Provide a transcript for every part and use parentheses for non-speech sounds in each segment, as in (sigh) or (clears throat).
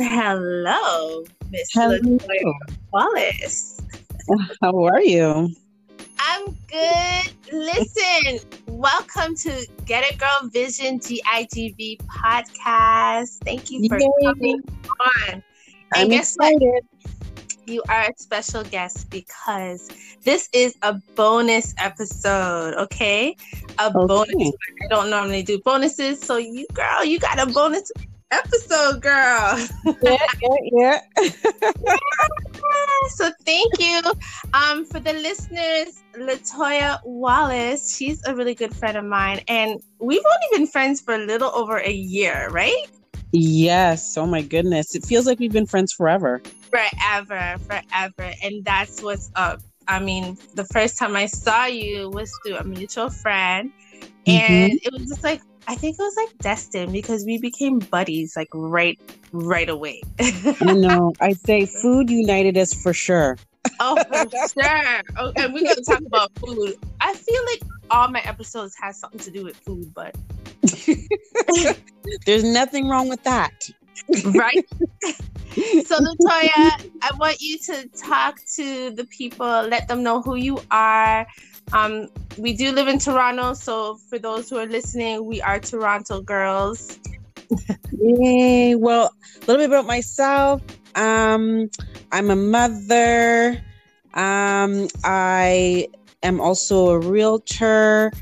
Hello, Miss Latoya Wallace. How are you? I'm good. Listen, welcome to Get It Girl Vision GIGV podcast. Thank you for Yay. coming on. And I'm guess excited. what? You are a special guest because this is a bonus episode, okay? A okay. bonus. I don't normally do bonuses, so you girl, you got a bonus episode, girl. yeah, yeah, yeah. (laughs) so thank you. Um, for the listeners, Latoya Wallace, she's a really good friend of mine, and we've only been friends for a little over a year, right? Yes. Oh my goodness. It feels like we've been friends forever. Forever, forever. And that's what's up. I mean, the first time I saw you was through a mutual friend. And mm-hmm. it was just like, I think it was like destined because we became buddies like right right away. I know. I say food united us for sure. Oh, for sure. Oh, and we're gonna talk about food. I feel like all my episodes have something to do with food, but (laughs) there's nothing wrong with that. right? (laughs) so Latoya, I want you to talk to the people, let them know who you are, um, we do live in Toronto, so for those who are listening, we are Toronto girls. (laughs) Yay! Well, a little bit about myself. Um, I'm a mother. Um, I am also a realtor,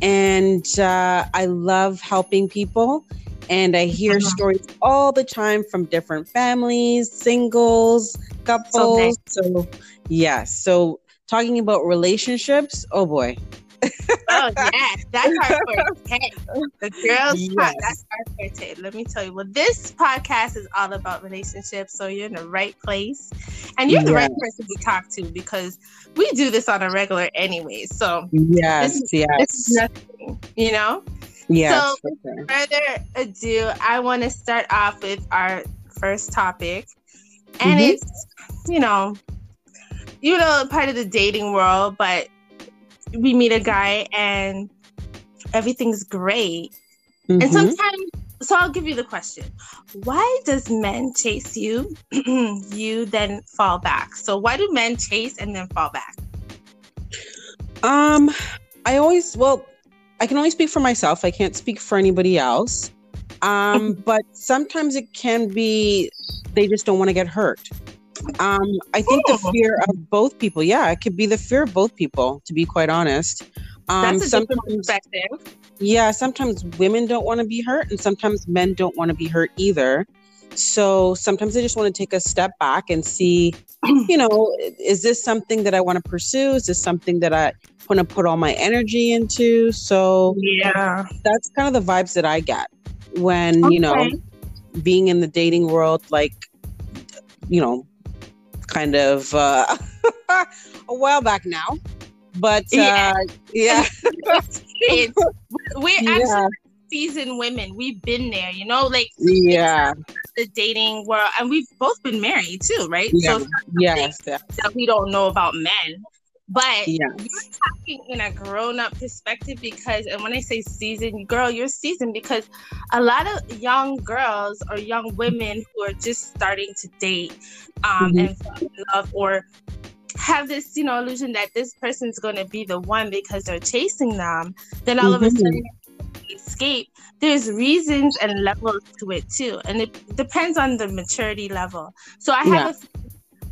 and uh, I love helping people. And I hear uh-huh. stories all the time from different families, singles, couples. So, so yeah, so talking about relationships, oh boy. oh yes, that's our forte. (laughs) The girls, yes. pod, that's our forte. Let me tell you. Well, this podcast is all about relationships, so you're in the right place, and you're the right person to talk to because we do this on a regular anyway. So yes, this, yes, this is nothing, you know. Yeah. So, sure. further ado, I want to start off with our first topic, and mm-hmm. it's you know you know, part of the dating world, but we meet a guy and everything's great. Mm-hmm. And sometimes, so I'll give you the question why does men chase you, (clears throat) you then fall back? So, why do men chase and then fall back? Um, I always, well, I can only speak for myself. I can't speak for anybody else. Um, (laughs) but sometimes it can be they just don't want to get hurt. Um, I think the fear of both people. Yeah, it could be the fear of both people. To be quite honest, um, that's a sometimes, perspective. Yeah, sometimes women don't want to be hurt, and sometimes men don't want to be hurt either. So sometimes I just want to take a step back and see, (clears throat) you know, is this something that I want to pursue? Is this something that I want to put all my energy into? So yeah, that's kind of the vibes that I get when okay. you know being in the dating world, like you know, kind of uh, (laughs) a while back now. But uh, yeah, yeah. (laughs) we're actually yeah. seasoned women. We've been there, you know, like yeah, the dating world, and we've both been married too, right? Yeah. So yes, that we don't know about men. But yes. you're talking in a grown up perspective because, and when I say seasoned, girl, you're seasoned because a lot of young girls or young women who are just starting to date um, mm-hmm. and fall in love or have this, you know, illusion that this person's going to be the one because they're chasing them, then all mm-hmm. of a mm-hmm. sudden escape. There's reasons and levels to it too, and it depends on the maturity level. So I have yeah. a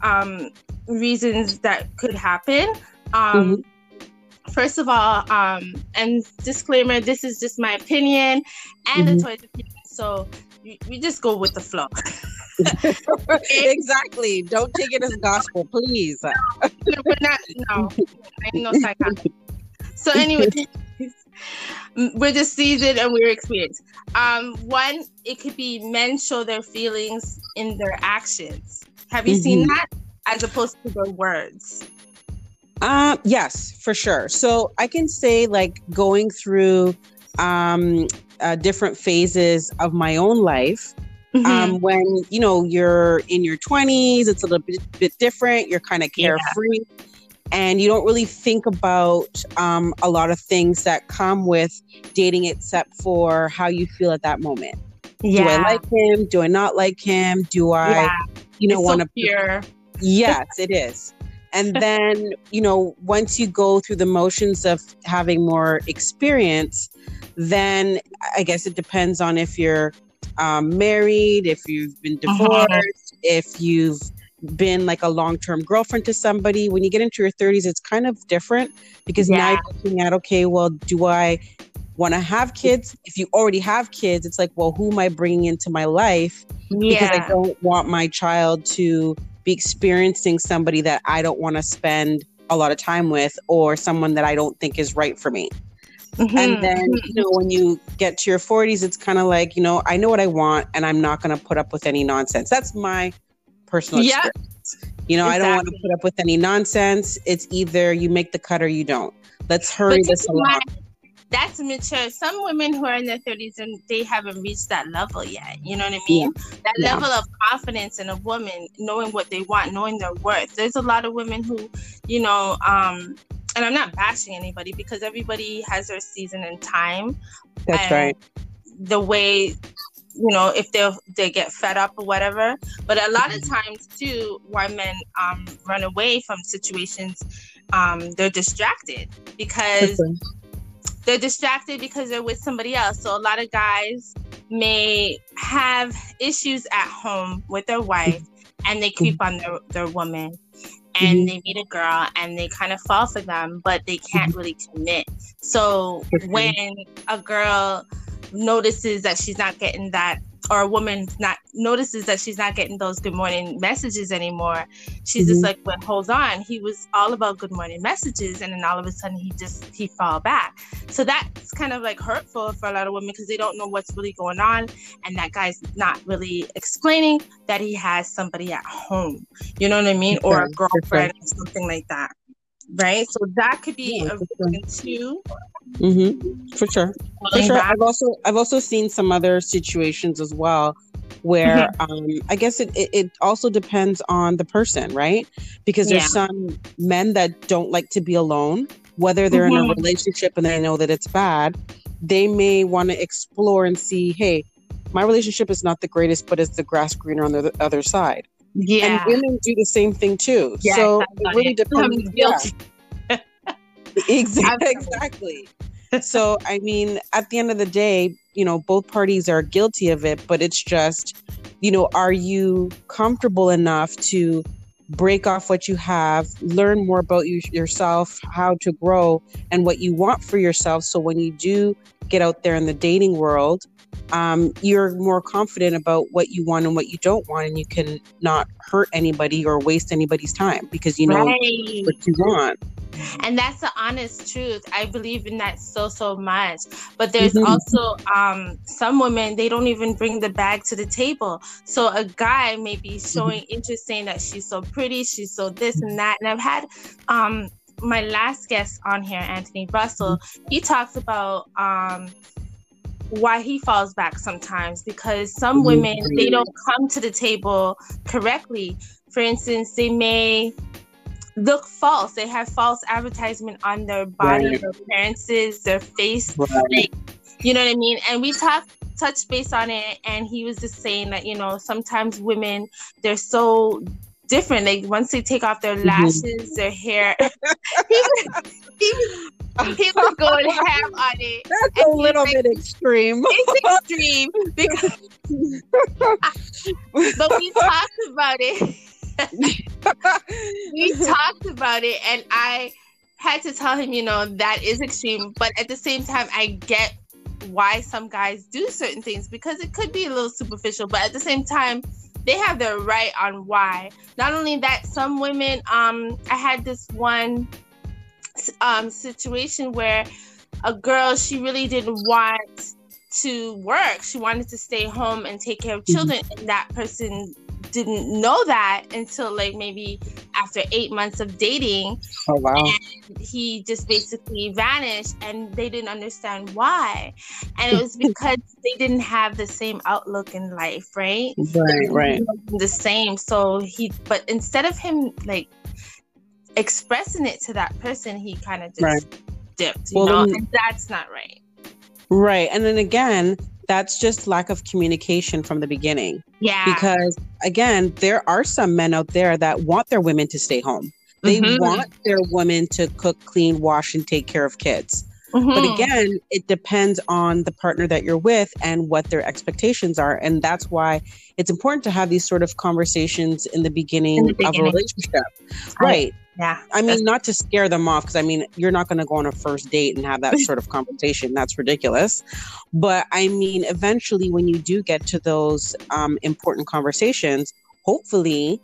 um, reasons that could happen. Um, mm-hmm. First of all, um, and disclaimer: this is just my opinion and mm-hmm. Latoya's opinion. So we, just go with the flow. (laughs) exactly. Don't take it as gospel, please. no, we're not. No, I'm no psychiatrist. So anyway, (laughs) we're just seasoned and we're experienced. Um, one, it could be men show their feelings in their actions. Have you mm-hmm. seen that? as opposed to the words? Um, yes, for sure. So I can say like going through um, uh, different phases of my own life. Mm-hmm. Um, when you know you're in your 20s, it's a little bit, bit different. You're kind of carefree, yeah. and you don't really think about um, a lot of things that come with dating, except for how you feel at that moment. Yeah. Do I like him? Do I not like him? Do I, yeah. You know, want to? So yes, it is. And (laughs) then, you know, once you go through the motions of having more experience, then I guess it depends on if you're um, married, if you've been uh-huh. divorced, uh-huh. if you've been like a long-term girlfriend to somebody when you get into your 30s it's kind of different because yeah. now you're looking at okay well do i want to have kids if you already have kids it's like well who am i bringing into my life yeah. because i don't want my child to be experiencing somebody that i don't want to spend a lot of time with or someone that i don't think is right for me Mm-hmm. And then, you know, when you get to your 40s, it's kind of like, you know, I know what I want and I'm not going to put up with any nonsense. That's my personal yeah. experience. You know, exactly. I don't want to put up with any nonsense. It's either you make the cut or you don't. Let's hurry this along. That's mature. Some women who are in their 30s and they haven't reached that level yet. You know what I mean? Yeah. That yeah. level of confidence in a woman, knowing what they want, knowing their worth. There's a lot of women who, you know, um, and I'm not bashing anybody because everybody has their season and time. That's right. The way you know if they they get fed up or whatever but a lot of times too why men um, run away from situations um, they're distracted because they're distracted because they're with somebody else so a lot of guys may have issues at home with their wife and they creep on their, their woman and mm-hmm. they meet a girl and they kind of fall for them, but they can't mm-hmm. really commit. So when a girl notices that she's not getting that or a woman not notices that she's not getting those good morning messages anymore she's mm-hmm. just like well hold on he was all about good morning messages and then all of a sudden he just he fall back so that's kind of like hurtful for a lot of women because they don't know what's really going on and that guy's not really explaining that he has somebody at home you know what i mean or a girlfriend or something like that right so that could be yeah, a reason too Mm-hmm. For sure. For sure. I've also I've also seen some other situations as well where mm-hmm. um, I guess it, it, it, also depends on the person, right? Because there's yeah. some men that don't like to be alone, whether they're mm-hmm. in a mm-hmm. relationship and they know that it's bad, they may want to explore and see, hey, my relationship is not the greatest, but is the grass greener on the other side? Yeah. And women do the same thing too. Yeah, so it really depends. (laughs) Yeah. (laughs) exactly. exactly so, (laughs) I mean, at the end of the day, you know, both parties are guilty of it, but it's just, you know, are you comfortable enough to break off what you have, learn more about you, yourself, how to grow, and what you want for yourself. So when you do get out there in the dating world, um, you're more confident about what you want and what you don't want, and you can not hurt anybody or waste anybody's time because you know right. what you want. And that's the honest truth. I believe in that so so much. But there's mm-hmm. also um, some women they don't even bring the bag to the table. So a guy may be showing mm-hmm. interest, saying that she's so pretty, she's so this and that. And I've had um, my last guest on here, Anthony Russell. He talks about um, why he falls back sometimes because some women they don't come to the table correctly. For instance, they may look false. They have false advertisement on their body, right. their appearances, their face. Right. Like, you know what I mean? And we talked touch base on it and he was just saying that, you know, sometimes women they're so different. Like once they take off their mm-hmm. lashes, mm-hmm. their hair. he, was, he, was, (laughs) he was going ham on it. (laughs) That's a little bit extreme. It's (laughs) extreme because but we talked about it. we talked about it and I had to tell him, you know, that is extreme, but at the same time I get why some guys do certain things because it could be a little superficial, but at the same time they have their right on why. Not only that, some women, um, I had this one um, situation where a girl, she really didn't want to work. She wanted to stay home and take care of mm-hmm. children, and that person didn't know that until like maybe after eight months of dating. Oh wow! And he just basically vanished, and they didn't understand why. And it was (laughs) because they didn't have the same outlook in life, right? Right, right. The same. So he, but instead of him like expressing it to that person, he kind of just right. dipped. You well, know, then, and that's not right. Right, and then again, that's just lack of communication from the beginning. Yeah. Because again, there are some men out there that want their women to stay home. They mm-hmm. want their women to cook, clean, wash, and take care of kids. Mm-hmm. But again, it depends on the partner that you're with and what their expectations are. And that's why it's important to have these sort of conversations in the beginning, in the beginning. of a relationship. I, right. Yeah. I mean, not to scare them off, because I mean, you're not going to go on a first date and have that (laughs) sort of conversation. That's ridiculous. But I mean, eventually, when you do get to those um, important conversations, hopefully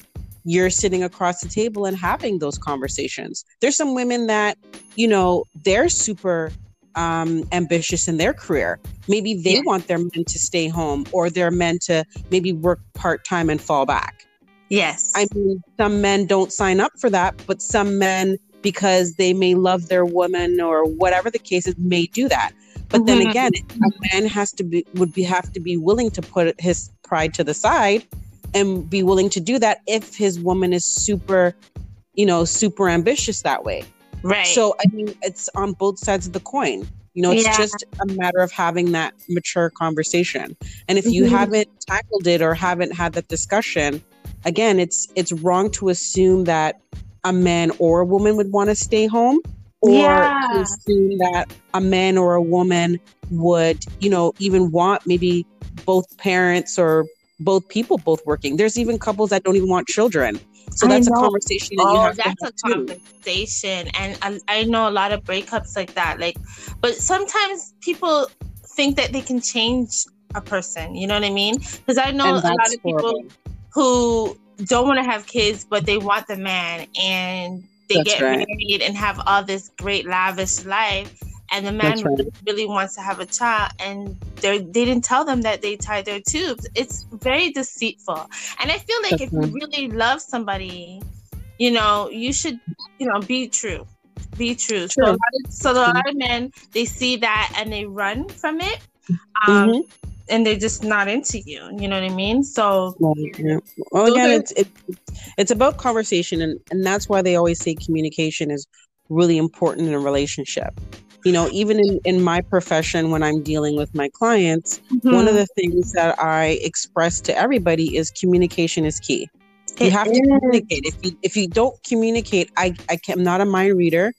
you're sitting across the table and having those conversations. There's some women that, you know, they're super um, ambitious in their career. Maybe they yeah. want their men to stay home or their men to maybe work part time and fall back. Yes. I mean, some men don't sign up for that, but some men, because they may love their woman or whatever the case is, may do that. But mm-hmm. then again, a man has to be would be have to be willing to put his pride to the side and be willing to do that if his woman is super, you know, super ambitious that way. Right. So I mean, it's on both sides of the coin. You know, it's yeah. just a matter of having that mature conversation. And if you mm-hmm. haven't tackled it or haven't had that discussion, again, it's it's wrong to assume that a man or a woman would want to stay home or yeah. to assume that a man or a woman would, you know, even want maybe both parents or both people both working. There's even couples that don't even want children. So that's a conversation that oh, you have that's to have a conversation, and I, I know a lot of breakups like that. Like, but sometimes people think that they can change a person. You know what I mean? Because I know a lot of horrible. people who don't want to have kids, but they want the man, and they that's get right. married and have all this great lavish life and the man right. really, wants to have a child and they they didn't tell them that they tied their tubes it's very deceitful and i feel like That's if right. you really love somebody you know you should you know be true be true, true. so a lot of, so a lot of men they see that and they run from it um, mm-hmm. and they're just not into you you know what i mean so yeah. well again are, it's, it's it's about conversation and and that's why they always say communication is really important in a relationship you know even in, in my profession when i'm dealing with my clients mm-hmm. one of the things that i express to everybody is communication is key. You it have to communicate. If you if you don't communicate i i am not a mind reader.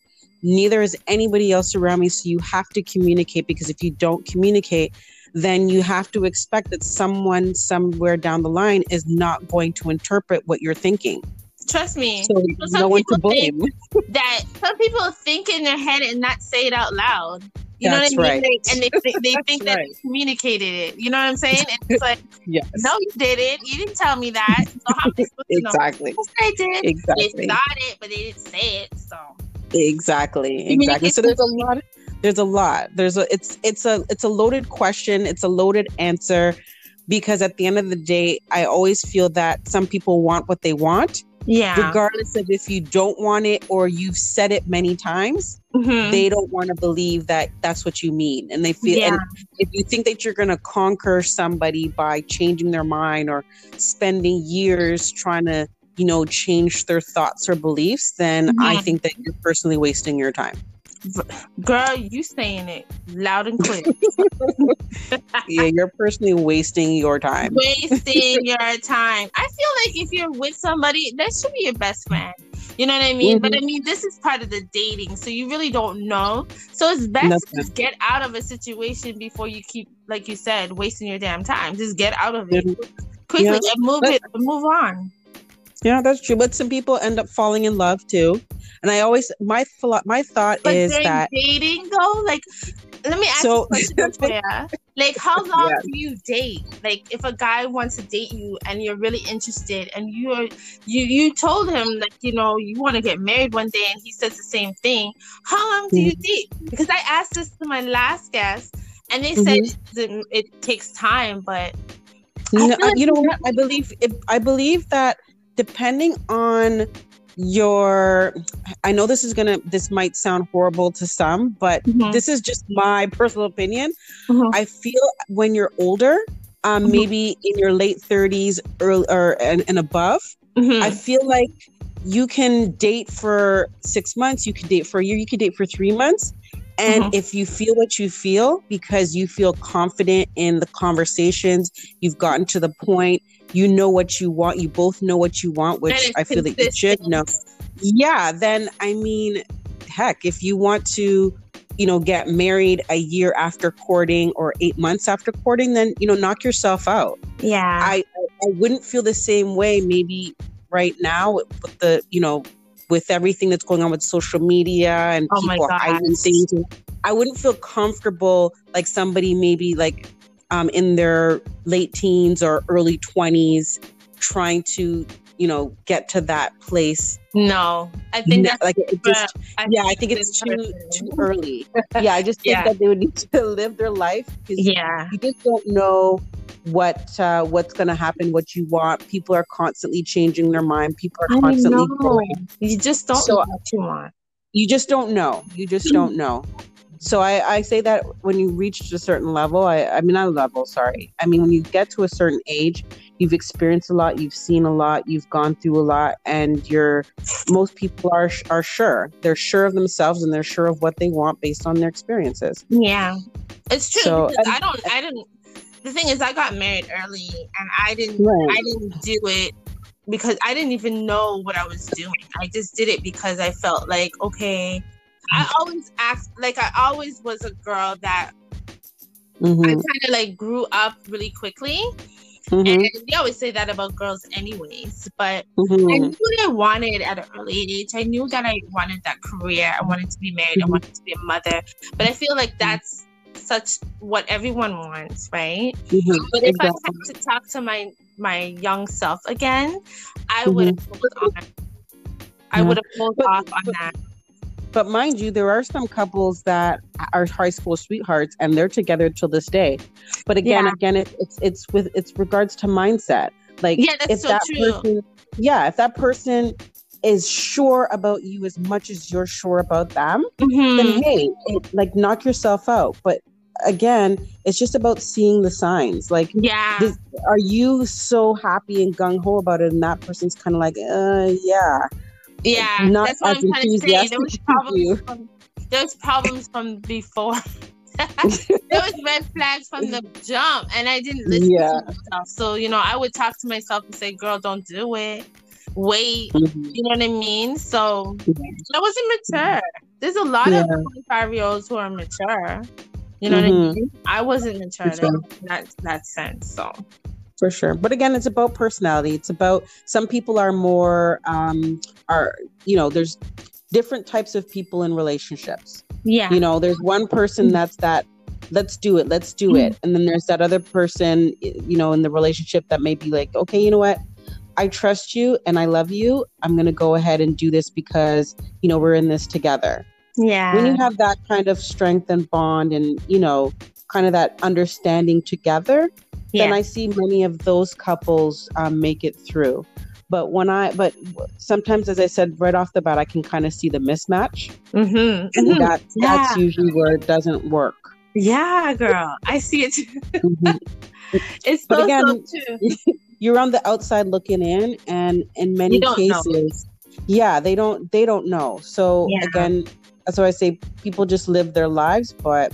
Neither is anybody else around me so you have to communicate because if you don't communicate then you have to expect that someone somewhere down the line is not going to interpret what you're thinking Trust me. So no one to blame. (laughs) That some people think in their head and not say it out loud. You That's know what I mean? Right. and they, think, they (laughs) think that right. they communicated it. You know what I'm saying? And it's like, (laughs) yes. no, you didn't. You didn't tell me that. So how exactly. They did. Exactly. They thought it, but they didn't say it. So exactly, exactly. So there's a lot. There's a lot. There's a. It's it's a it's a loaded question. It's a loaded answer because at the end of the day, I always feel that some people want what they want yeah. Regardless of if you don't want it or you've said it many times, mm-hmm. they don't want to believe that that's what you mean. And they feel, yeah. and if you think that you're going to conquer somebody by changing their mind or spending years trying to, you know, change their thoughts or beliefs, then mm-hmm. I think that you're personally wasting your time. Girl, you saying it loud and clear. (laughs) yeah, you're personally wasting your time. Wasting (laughs) your time. I feel like if you're with somebody, that should be your best friend. You know what I mean? Mm-hmm. But I mean, this is part of the dating, so you really don't know. So it's best Nothing. to get out of a situation before you keep, like you said, wasting your damn time. Just get out of it quickly yeah. and move but, it, move on. Yeah, that's true. But some people end up falling in love too. And I always my thought my thought but is that dating though, like let me ask so, you a question, (laughs) Like how long yes. do you date? Like if a guy wants to date you and you're really interested and you're you you told him like, you know, you want to get married one day and he says the same thing, how long do you mm-hmm. date? Because I asked this to my last guest and they said mm-hmm. it, it, takes time, but no, like you know? I believe it, I believe that depending on your i know this is gonna this might sound horrible to some but mm-hmm. this is just my personal opinion mm-hmm. i feel when you're older um mm-hmm. maybe in your late 30s early or and, and above mm-hmm. i feel like you can date for six months you can date for a year you can date for three months And mm-hmm. if you feel what you feel because you feel confident in the conversations, you've gotten to the point, you know what you want, you both know what you want, which I feel that you should know. Yeah, then I mean, heck, if you want to, you know, get married a year after courting or eight months after courting, then, you know, knock yourself out. Yeah. I, I wouldn't feel the same way maybe right now with the, you know, with everything that's going on with social media and oh people hiding things. I wouldn't feel comfortable like somebody maybe like um, in their late teens or early 20s trying to you know get to that place no i think that's like it just I yeah i think it's too person. too early (laughs) yeah i just think yeah. that they would need to live their life yeah you just don't know what uh, what's going to happen, what you want. People are constantly changing their mind. People are constantly growing. You just don't so, know what you want. You just don't know. You just don't know. So I, I say that when you reach a certain level, I, I mean not a level, sorry. I mean when you get to a certain age, you've experienced a lot, you've seen a lot, you've gone through a lot, and you're most people are are sure. They're sure of themselves and they're sure of what they want based on their experiences. Yeah, it's true. So, I don't. I didn't the thing is, I got married early, and I didn't. Right. I didn't do it because I didn't even know what I was doing. I just did it because I felt like okay. I always asked, like I always was a girl that mm-hmm. I kind of like grew up really quickly. Mm-hmm. And they always say that about girls, anyways. But mm-hmm. I knew what I wanted at an early age. I knew that I wanted that career. I wanted to be married. I mm-hmm. wanted to be a mother. But I feel like mm-hmm. that's such what everyone wants, right? Mm-hmm. But if exactly. I had to talk to my my young self again, I mm-hmm. would have pulled on. I would have pulled off on that. But mind you, there are some couples that are high school sweethearts and they're together till this day. But again, yeah. again, it, it's it's with it's regards to mindset. Like yeah, if so that true. person, yeah, if that person is sure about you as much as you're sure about them, mm-hmm. then hey, it, like knock yourself out. But again, it's just about seeing the signs. Like, yeah, this, are you so happy and gung ho about it, and that person's kind of like, uh, yeah, yeah. Not that's what I'm trying to say. There was problems. From, there was problems from before. (laughs) there was red flags from the jump, and I didn't listen yeah. to myself. So you know, I would talk to myself and say, "Girl, don't do it. Wait." Mm-hmm. You know what I mean? So yeah. I wasn't mature. There's a lot yeah. of 25 year olds who are mature. You know mm-hmm. what I mm-hmm. mean? I wasn't mature in that that sense. So for sure. But again, it's about personality. It's about some people are more um are you know, there's different types of people in relationships. Yeah. You know, there's one person that's that let's do it, let's do it. And then there's that other person, you know, in the relationship that may be like, okay, you know what? I trust you and I love you. I'm going to go ahead and do this because, you know, we're in this together. Yeah. When you have that kind of strength and bond and, you know, kind of that understanding together, yeah. then I see many of those couples um, make it through. But when I, but sometimes, as I said right off the bat, I can kind of see the mismatch. Mm-hmm. And mm-hmm. That, yeah. that's usually where it doesn't work. Yeah, girl. I see it too. mm-hmm. (laughs) It's so, but again, so (laughs) you're on the outside looking in, and in many cases, know. yeah, they don't they don't know. So yeah. again, that's why I say people just live their lives, but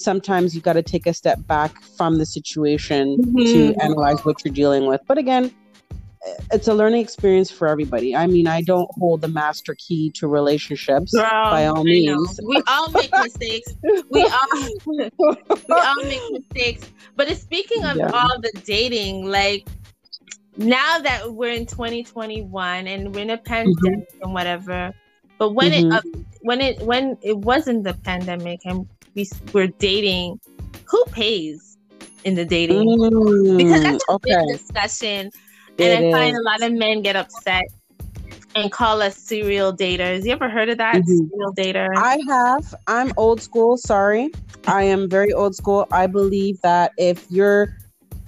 sometimes you got to take a step back from the situation mm-hmm. to analyze what you're dealing with. But again, it's a learning experience for everybody. I mean, I don't hold the master key to relationships Girl, by all means. We all make mistakes. We (laughs) all we all make mistakes. But speaking of yeah. all the dating, like now that we're in 2021 and we're in a pandemic mm-hmm. and whatever, but when mm-hmm. it uh, when it when it wasn't the pandemic and we were dating, who pays in the dating? Mm, because that's a okay. big discussion, and I find a lot of men get upset and call us serial daters. You ever heard of that? Mm-hmm. Serial dater? I have. I'm old school. Sorry, I am very old school. I believe that if you're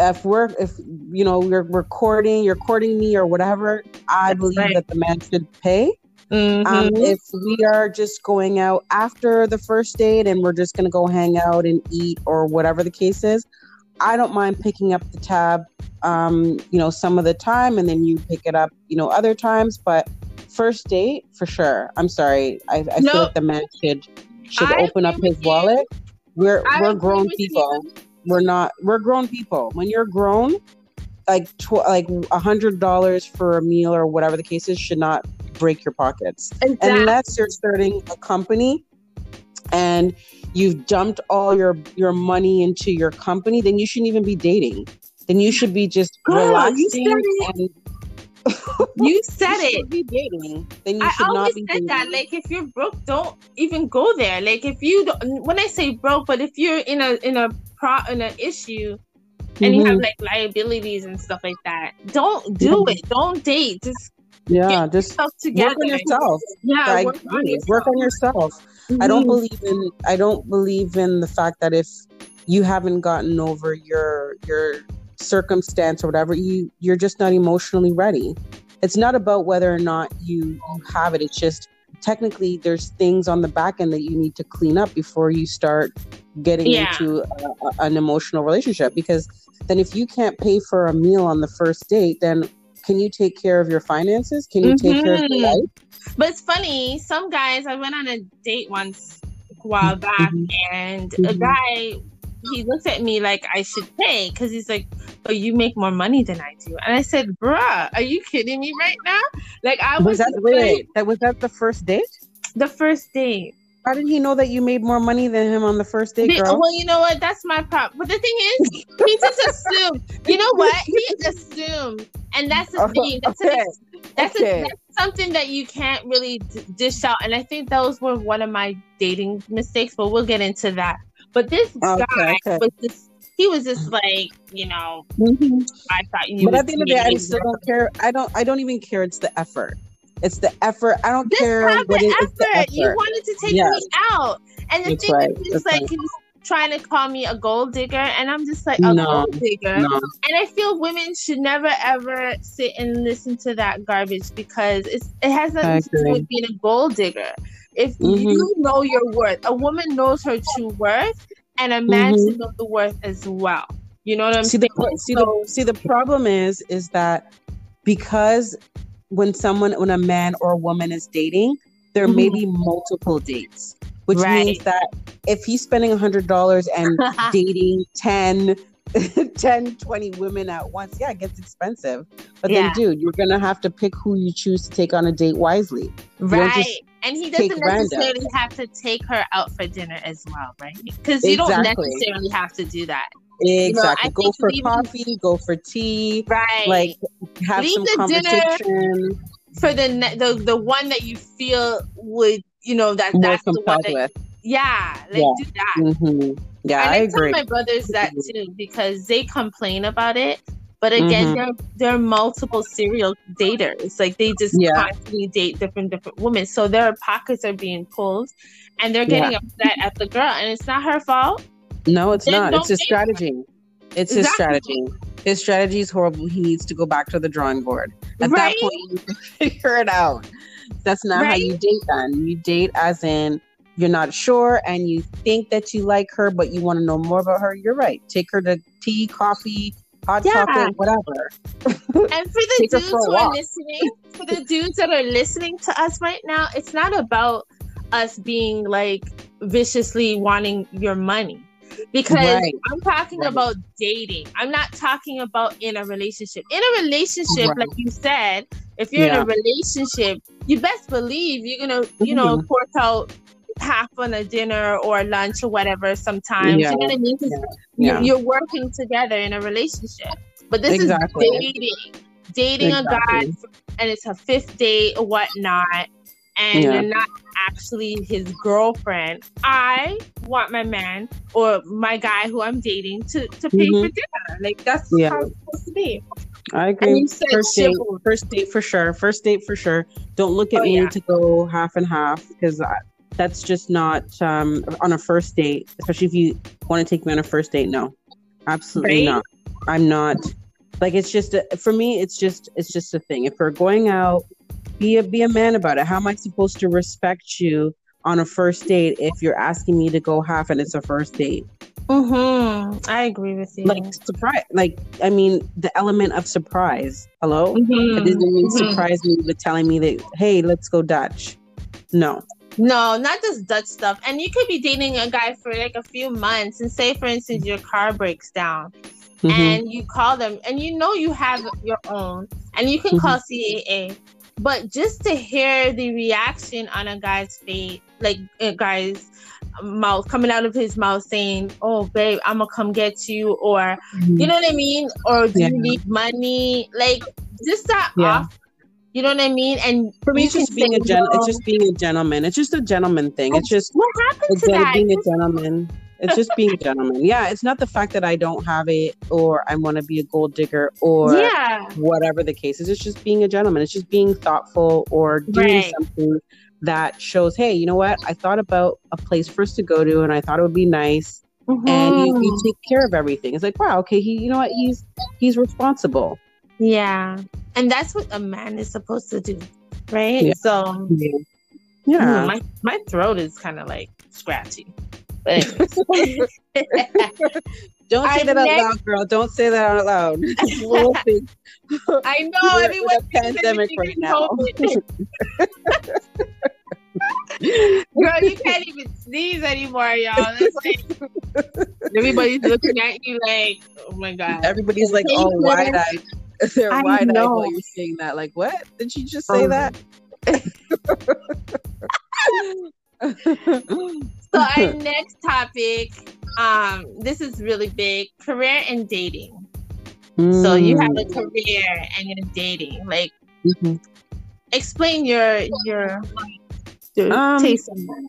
if we're if you know you're recording you're courting me or whatever i believe right. that the man should pay mm-hmm. Um, if we are just going out after the first date and we're just going to go hang out and eat or whatever the case is, I don't mind picking up the tab, um, you know, some of the time and then you pick it up, you know, other times. But first date, for sure. I'm sorry. I, I feel like the man should should I open up his wallet. We're I we're grown people. You. We're not. We're grown people. When you're grown, like tw- like a hundred dollars for a meal or whatever the case is should not break your pockets exactly. unless you're starting a company and you've dumped all your your money into your company then you shouldn't even be dating then you should be just Girl, relaxing and (laughs) you said it. Be dating. Then you I should always not be said dating. that. Like, if you're broke, don't even go there. Like, if you don't, when I say broke, but if you're in a in a pro in an issue and mm-hmm. you have like liabilities and stuff like that, don't do it. Don't date. Just yeah, just together. work on yourself. Yeah, like, work, on yourself. work on yourself. Mm-hmm. I don't mm-hmm. believe in. I don't believe in the fact that if you haven't gotten over your your circumstance or whatever you you're just not emotionally ready it's not about whether or not you, you have it it's just technically there's things on the back end that you need to clean up before you start getting yeah. into a, an emotional relationship because then if you can't pay for a meal on the first date then can you take care of your finances can you mm-hmm. take care of your mm-hmm. life but it's funny some guys i went on a date once a while back mm-hmm. and mm-hmm. a guy he looks at me like I should pay because he's like, "But you make more money than I do." And I said, "Bruh, are you kidding me right now?" Like I was. Was that wait? That was that the first date? The first date. How did he know that you made more money than him on the first date, girl? Well, you know what? That's my problem. But the thing is, he just assumed. You know what? He assumed, and that's the oh, thing. That's, okay. a, that's, okay. a, that's something that you can't really d- dish out. And I think those were one of my dating mistakes. But we'll get into that. But this okay, guy okay. was just he was just like, you know, mm-hmm. I thought you. But at the end of the day, I still don't care. I don't. I don't even care. It's the effort. It's the effort. I don't this care. What it, effort. effort. You wanted to take yes. me out, and the That's thing right. is, like, right. he's trying to call me a gold digger, and I'm just like a no, gold digger. No. And I feel women should never ever sit and listen to that garbage because it's it has nothing to do with being a gold digger. If mm-hmm. you know your worth, a woman knows her true worth, and a man mm-hmm. should know the worth as well. You know what I'm see saying? The, see, so, the, see, the problem is, is that because when someone, when a man or a woman is dating, there mm-hmm. may be multiple dates, which right. means that if he's spending a hundred dollars and (laughs) dating 10, (laughs) 10, 20 women at once, yeah, it gets expensive. But yeah. then, dude, you're gonna have to pick who you choose to take on a date wisely. Right. And he doesn't necessarily random. have to take her out for dinner as well, right? Because you exactly. don't necessarily have to do that. Exactly. You know, go for coffee, go for tea. Right. Like have Leave some conversation. For the the the one that you feel would you know that More that's the one that, with. yeah like yeah. do that mm-hmm. yeah and I, I agree. tell my brothers that too because they complain about it but again, mm-hmm. there there are multiple serial daters. Like they just yeah. constantly date different different women. So their pockets are being pulled, and they're getting yeah. upset at the girl, and it's not her fault. No, it's then not. It's a strategy. Her. It's exactly. his strategy. His strategy is horrible. He needs to go back to the drawing board. At right? that point, you (laughs) figure it out. That's not right? how you date. Then you date as in you're not sure and you think that you like her, but you want to know more about her. You're right. Take her to tea, coffee, hot yeah. chocolate, whatever. And for the dudes who are listening, for the dudes that are listening to us right now, it's not about us being like viciously wanting your money. Because right. I'm talking right. about dating. I'm not talking about in a relationship. In a relationship, right. like you said, if you're yeah. in a relationship, you best believe you're gonna, you know, mm-hmm. fork out half on a dinner or lunch or whatever sometimes. Yeah. You know what I mean? Yeah. You're working together in a relationship. But this exactly. is dating. Dating exactly. a guy and it's a fifth date or whatnot. And yeah. you're not actually his girlfriend. I want my man or my guy who I'm dating to, to pay mm-hmm. for dinner. Like that's yeah. how it's supposed to be. I agree. First date, first date for sure. First date for sure. Don't look at oh, me yeah. to go half and half because that's just not um, on a first date, especially if you want to take me on a first date. No, absolutely right? not. I'm not like it's just a, for me. It's just it's just a thing. If we're going out, be a be a man about it. How am I supposed to respect you on a first date if you're asking me to go half and it's a first date? Mm-hmm. I agree with you. Like surprise, like I mean, the element of surprise. Hello, mm-hmm. it doesn't mean mm-hmm. surprise me with telling me that hey, let's go Dutch. No, No, not just Dutch stuff. And you could be dating a guy for like a few months, and say, for instance, your car breaks down, mm-hmm. and you call them, and you know you have your own, and you can mm-hmm. call CAA. But just to hear the reaction on a guy's face, like a guy's mouth coming out of his mouth saying, "Oh, babe, I'm gonna come get you," or mm-hmm. you know what I mean, or do yeah. you need money? Like just that yeah. off you know what I mean? And for me, it's just being a gen- it's just being a gentleman. It's just a gentleman thing. It's just what happened to that? Being a gentleman. It's just being a gentleman. Yeah, it's not the fact that I don't have it or I want to be a gold digger or yeah. whatever the case is. It's just being a gentleman. It's just being thoughtful or doing right. something that shows, hey, you know what? I thought about a place for us to go to and I thought it would be nice. Mm-hmm. And you, you take care of everything. It's like, wow, okay, he you know what? He's he's responsible. Yeah. And that's what a man is supposed to do. Right? Yeah. So yeah. my, my throat is kind of like scratchy. (laughs) (laughs) Don't say that out loud, girl. Don't say that out loud. (laughs) I know everyone's pandemic right now. Girl, you can't even sneeze anymore, y'all. Like everybody's looking at you like, oh my god. Everybody's like all wide eyed. (laughs) They're wide eyed while you're saying that. Like, what? Did you just say oh. that? (laughs) so our next topic, um, this is really big: career and dating. Mm. So you have a mm. career and you're dating. Like, mm-hmm. explain your your, your um, taste on that.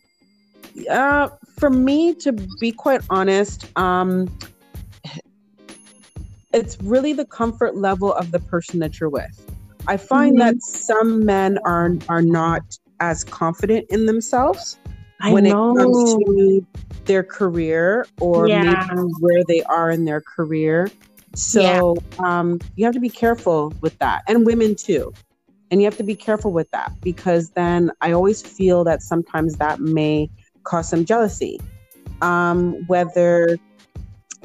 Uh, for me, to be quite honest, um, it's really the comfort level of the person that you're with. I find mm-hmm. that some men are are not as confident in themselves I when know. it comes to their career or yeah. maybe where they are in their career. So yeah. um, you have to be careful with that, and women too. And you have to be careful with that because then I always feel that sometimes that may cause some jealousy. Um, whether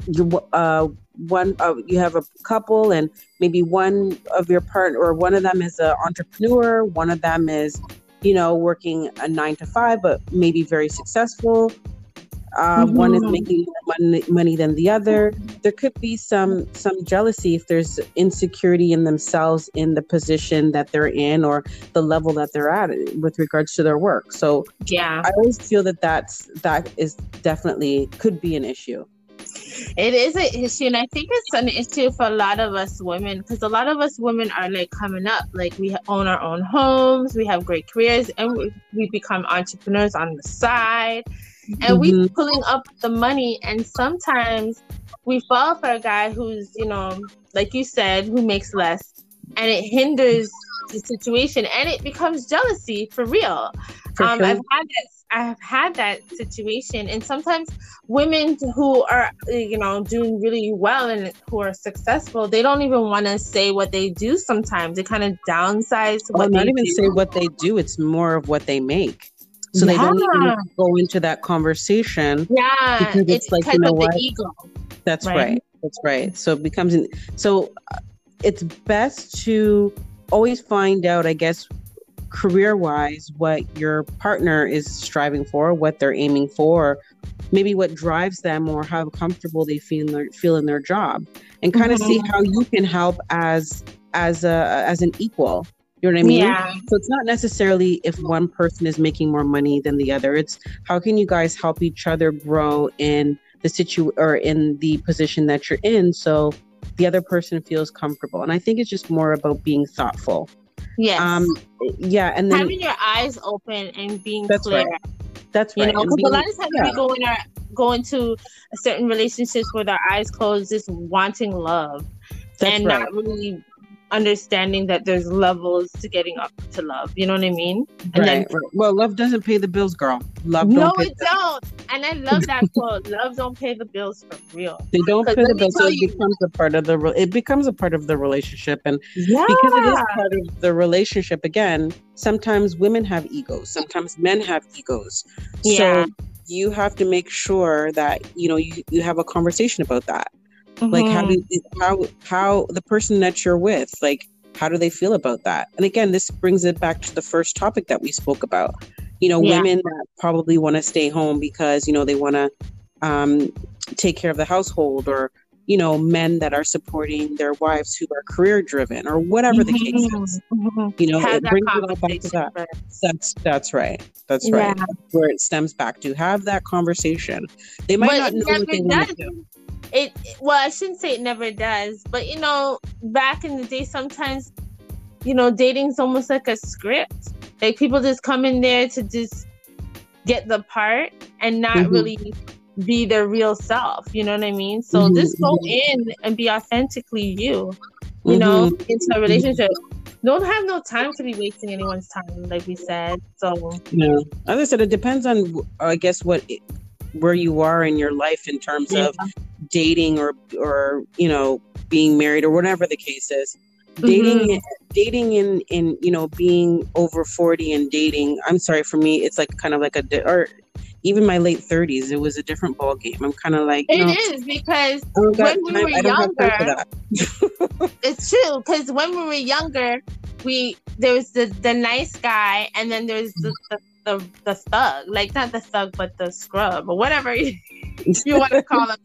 you uh, one uh, you have a couple and maybe one of your partner or one of them is an entrepreneur one of them is you know working a nine to five but maybe very successful uh, mm-hmm. one is mm-hmm. making more money, money than the other there could be some some jealousy if there's insecurity in themselves in the position that they're in or the level that they're at with regards to their work so yeah i always feel that that's that is definitely could be an issue it is an issue, and I think it's an issue for a lot of us women because a lot of us women are like coming up, like we own our own homes, we have great careers, and we, we become entrepreneurs on the side, and mm-hmm. we pulling up the money, and sometimes we fall for a guy who's, you know, like you said, who makes less, and it hinders the situation, and it becomes jealousy for real. For um, sure. I've had that I've had that situation, and sometimes women who are, you know, doing really well and who are successful, they don't even want to say what they do. Sometimes they kind of downsize. Well, not even do. say what they do; it's more of what they make. So yeah. they don't even go into that conversation. Yeah, because it's, it's like you know what? ego. That's right? right. That's right. So it becomes an, so. Uh, it's best to always find out, I guess, career wise what your partner is striving for, what they're aiming for, maybe what drives them or how comfortable they feel in their, feel in their job, and kind of mm-hmm. see how you can help as as a as an equal. You know what I mean? Yeah. So it's not necessarily if one person is making more money than the other. It's how can you guys help each other grow in the situ or in the position that you're in so the other person feels comfortable. And I think it's just more about being thoughtful Yes. Um, yeah, and then having your eyes open and being that's clear. Right. That's right. You know, because a lot of times yeah. we go in our go into certain relationships with our eyes closed, just wanting love, that's and right. not really understanding that there's levels to getting up to love. You know what I mean? And right, then, right. Well, love doesn't pay the bills, girl. Love no, it don't. And I love that (laughs) quote. love don't pay the bills for real. They don't pay the bills, so it you, becomes a part of the it becomes a part of the relationship, and yeah. because it is part of the relationship. Again, sometimes women have egos, sometimes men have egos. Yeah. So you have to make sure that you know you, you have a conversation about that Mm-hmm. Like how do mm-hmm. how how the person that you're with, like how do they feel about that? And again, this brings it back to the first topic that we spoke about. You know, yeah. women that probably want to stay home because, you know, they want to um, take care of the household or, you know, men that are supporting their wives who are career driven or whatever the case mm-hmm. is. Mm-hmm. You know, Have it brings it back to that. That's that's right. That's right. Yeah. Where it stems back to have that conversation. They might but not know what they want to do it well i shouldn't say it never does but you know back in the day sometimes you know dating's almost like a script like people just come in there to just get the part and not mm-hmm. really be their real self you know what i mean so mm-hmm. just go in and be authentically you you mm-hmm. know into a relationship don't have no time to be wasting anyone's time like we said so yeah as i said it depends on i guess what where you are in your life in terms yeah. of dating or or you know being married or whatever the case is. Dating mm-hmm. dating in in you know being over 40 and dating i'm sorry for me it's like kind of like a or even my late 30s it was a different ball game i'm kind of like it is because when we were younger (laughs) it's true because when we were younger we there was the the nice guy and then there's the, the the, the thug. Like not the thug but the scrub or whatever (laughs) you, you want to call him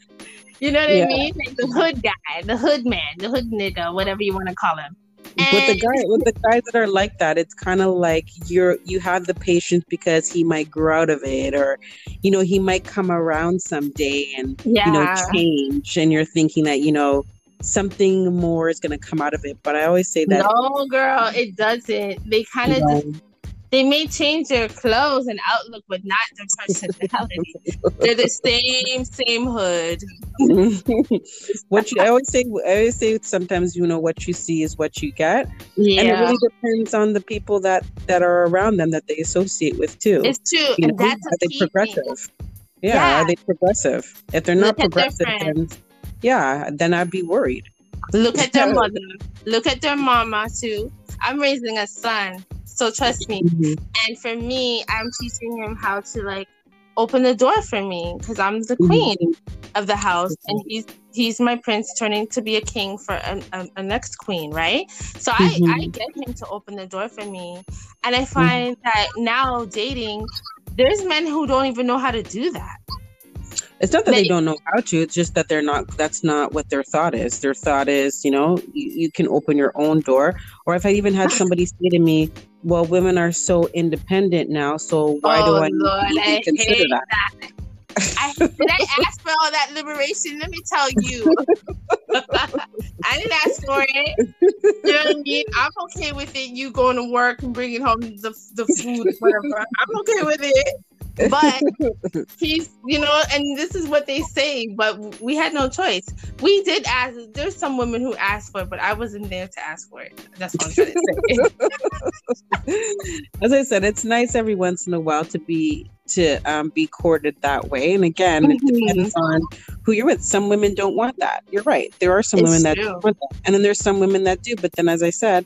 you know what yeah. I mean? Like the hood guy, the hood man, the hood nigga, whatever you want to call him. And with the guy with the guys that are like that, it's kind of like you're you have the patience because he might grow out of it, or you know he might come around someday and yeah. you know change, and you're thinking that you know something more is going to come out of it. But I always say that no, girl, it doesn't. They kind of just they may change their clothes and outlook, but not their personality. They're the same, same hood. (laughs) what you, I always say, I always say, sometimes you know what you see is what you get, yeah. and it really depends on the people that that are around them that they associate with too. It's true, you and know, that's are they progressive? Yeah, yeah, are they progressive? If they're not Look progressive, then yeah, then I'd be worried. Look at their (laughs) mother. Look at their mama too. I'm raising a son so trust me. Mm-hmm. And for me, I'm teaching him how to like open the door for me because I'm the mm-hmm. queen mm-hmm. of the house, and he's he's my prince turning to be a king for a, a, a next queen, right? So mm-hmm. I I get him to open the door for me, and I mm-hmm. find that now dating, there's men who don't even know how to do that. It's not that they, they, don't know how to. It's just that they're not. That's not what their thought is. Their thought is, you know, you, you can open your own door. Or if I even had somebody say to me, "Well, women are so independent now, so why oh, do I Lord, need to I consider that?" that. I, did I ask for all that liberation? Let me tell you. (laughs) I didn't ask for it. You know what I mean? I'm okay with it. You going to work and bringing home the, the food, whatever. I'm okay with it but (laughs) he's you know and this is what they say but we had no choice. We did ask there's some women who asked for it but i wasn't there to ask for it. That's what i'm trying to say. (laughs) (laughs) As i said it's nice every once in a while to be to um, be courted that way. And again mm-hmm. it depends on who you're with. Some women don't want that. You're right. There are some it's women that that. And then there's some women that do. But then as i said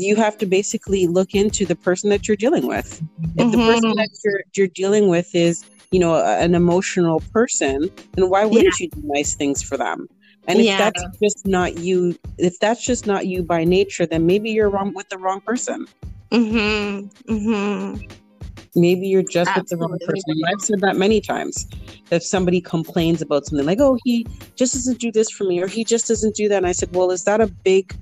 you have to basically look into the person that you're dealing with. If the person mm-hmm. that you're you're dealing with is, you know, a, an emotional person, then why wouldn't yeah. you do nice things for them? And if yeah. that's just not you, if that's just not you by nature, then maybe you're wrong with the wrong person. Mm-hmm. Mm-hmm. Maybe you're just Absolutely. with the wrong person. I've said that many times. If somebody complains about something like, "Oh, he just doesn't do this for me," or "He just doesn't do that," and I said, "Well, is that a big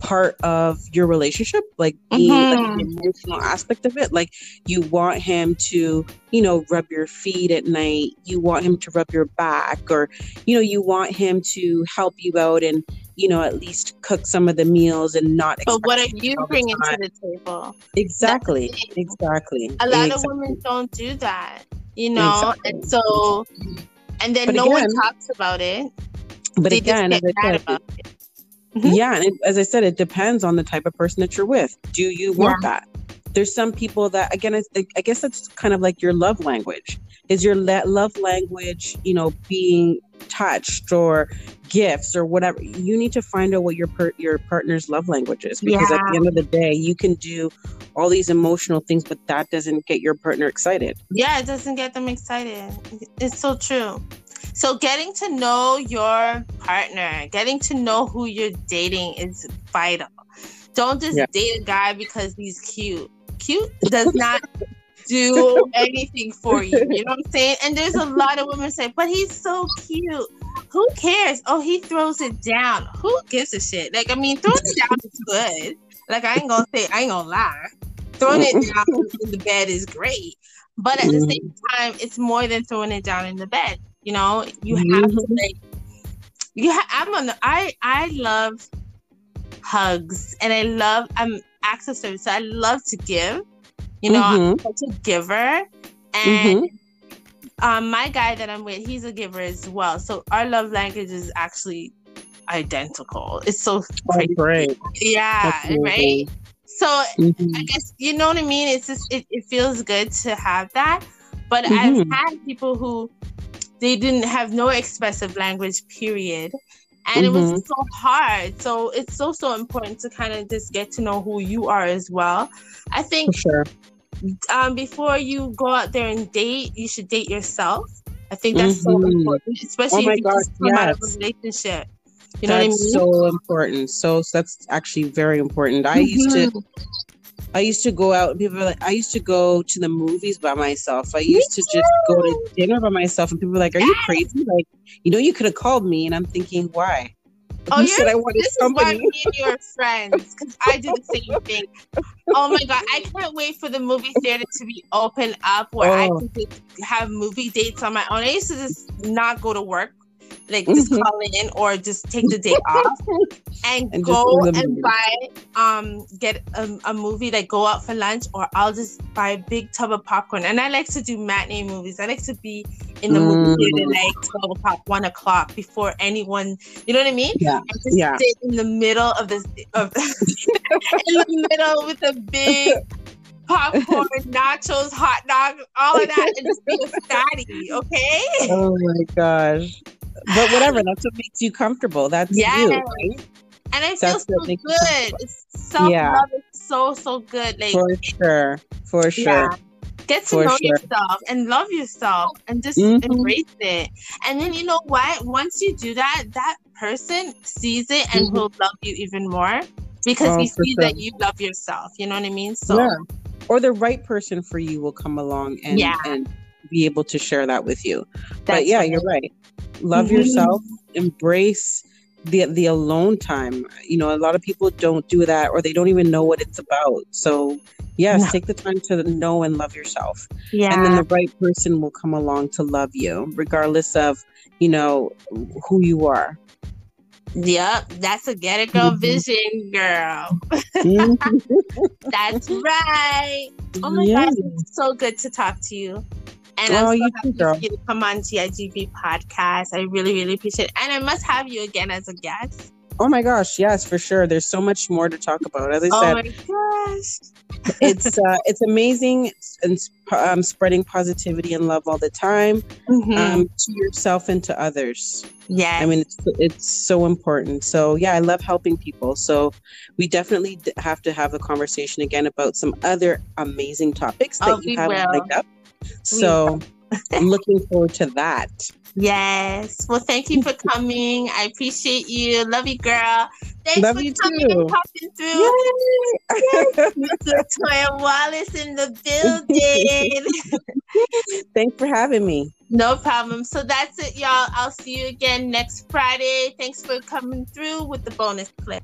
part of your relationship like being mm-hmm. like the emotional aspect of it like you want him to you know rub your feet at night you want him to rub your back or you know you want him to help you out and you know at least cook some of the meals and not but what are you bringing to the table exactly exactly a lot exactly. of women don't do that you know exactly. and so and then but no again, one talks about it but they again as I said, Mm-hmm. Yeah, and it, as I said, it depends on the type of person that you're with. Do you want yeah. that? There's some people that, again, I, I guess that's kind of like your love language. Is your le- love language, you know, being touched or gifts or whatever? You need to find out what your per- your partner's love language is because yeah. at the end of the day, you can do all these emotional things, but that doesn't get your partner excited. Yeah, it doesn't get them excited. It's so true. So, getting to know your partner, getting to know who you're dating is vital. Don't just yeah. date a guy because he's cute. Cute (laughs) does not do anything for you. You know what I'm saying? And there's a lot of women say, but he's so cute. Who cares? Oh, he throws it down. Who gives a shit? Like, I mean, throwing it down is good. Like, I ain't gonna say, I ain't gonna lie. Throwing it down in the bed is great. But at the same mm-hmm. time, it's more than throwing it down in the bed. You know, you have mm-hmm. to like you ha- I'm on the I I love hugs and I love I'm acts of service. So I love to give. You know, mm-hmm. I'm such a giver. And mm-hmm. um my guy that I'm with, he's a giver as well. So our love language is actually identical. It's so crazy. Oh, great. Yeah, right. So mm-hmm. I guess you know what I mean. It's just it, it feels good to have that. But I've mm-hmm. had people who they didn't have no expressive language, period. And mm-hmm. it was mm-hmm. so hard. So it's so so important to kind of just get to know who you are as well. I think sure. Um, before you go out there and date, you should date yourself. I think that's mm-hmm. so important, especially oh if you God, just come yes. out of a relationship. You know that's what I mean? so important. So, so that's actually very important. I mm-hmm. used to mm-hmm. I used to go out and people were like, I used to go to the movies by myself. I used to just go to dinner by myself and people were like, Are you crazy? Like, you know, you could have called me and I'm thinking, why? Oh, you said I wanted this company. is why me and you are friends because I do the same thing. Oh my god, I can't wait for the movie theater to be open up where oh. I can have movie dates on my own. I used to just not go to work like just mm-hmm. (laughs) call in or just take the day off (laughs) and, and go and buy um get a, a, movie like go out for lunch or i'll just buy a big tub of popcorn and i like to do matinee movies i like to be in the mm. movie theater like 12 o'clock 1 o'clock before anyone you know what i mean yeah yeah sit in the middle of this of (laughs) in the middle with a big popcorn, nachos, hot dog, all of that, and just be a fatty, okay? Oh my gosh but whatever, that's what makes you comfortable. That's yeah. you, right? And it feels so good. It's self yeah. love is so so good. Like for sure, for sure. Yeah. Get to for know sure. yourself and love yourself and just mm-hmm. embrace it. And then you know what? Once you do that, that person sees it and mm-hmm. will love you even more because oh, he sees sure. that you love yourself. You know what I mean? So yeah. or the right person for you will come along and yeah. and be able to share that with you. That's but yeah, you're right love mm-hmm. yourself embrace the the alone time you know a lot of people don't do that or they don't even know what it's about so yes yeah. take the time to know and love yourself yeah and then the right person will come along to love you regardless of you know who you are Yep, that's a get it girl mm-hmm. vision, girl. Mm-hmm. (laughs) that's right. Oh my yeah. gosh, it's so good to talk to you. And oh, I'm so happy too, you to come on TIGB podcast. I really, really appreciate it. And I must have you again as a guest. Oh my gosh, yes, for sure. There's so much more to talk about. As I oh said, my gosh, it's uh, (laughs) it's amazing and um, spreading positivity and love all the time mm-hmm. um, to yourself and to others. Yeah, I mean it's it's so important. So yeah, I love helping people. So we definitely have to have a conversation again about some other amazing topics that oh, you have lined up. So I'm looking forward to that. Yes. Well, thank you for coming. I appreciate you. Love you, girl. Thanks Love for you coming too. and popping through. yes. Mr. (laughs) Toya Wallace in the building. (laughs) Thanks for having me. No problem. So that's it, y'all. I'll see you again next Friday. Thanks for coming through with the bonus clip.